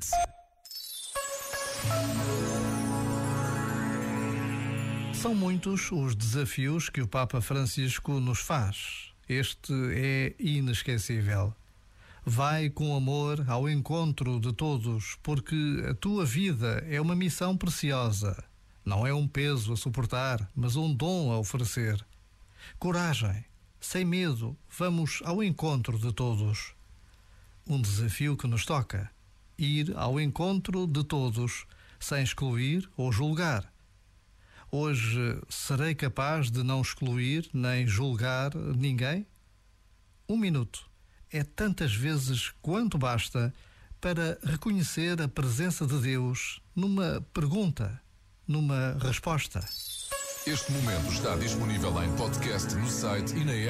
Podcast. São muitos os desafios que o Papa Francisco nos faz. Este é inesquecível. Vai com amor ao encontro de todos, porque a tua vida é uma missão preciosa. Não é um peso a suportar, mas um dom a oferecer. Coragem, sem medo, vamos ao encontro de todos. Um desafio que nos toca: ir ao encontro de todos, sem excluir ou julgar Hoje serei capaz de não excluir nem julgar ninguém? Um minuto é tantas vezes quanto basta para reconhecer a presença de Deus numa pergunta, numa resposta. Este momento está disponível em podcast no site e na app.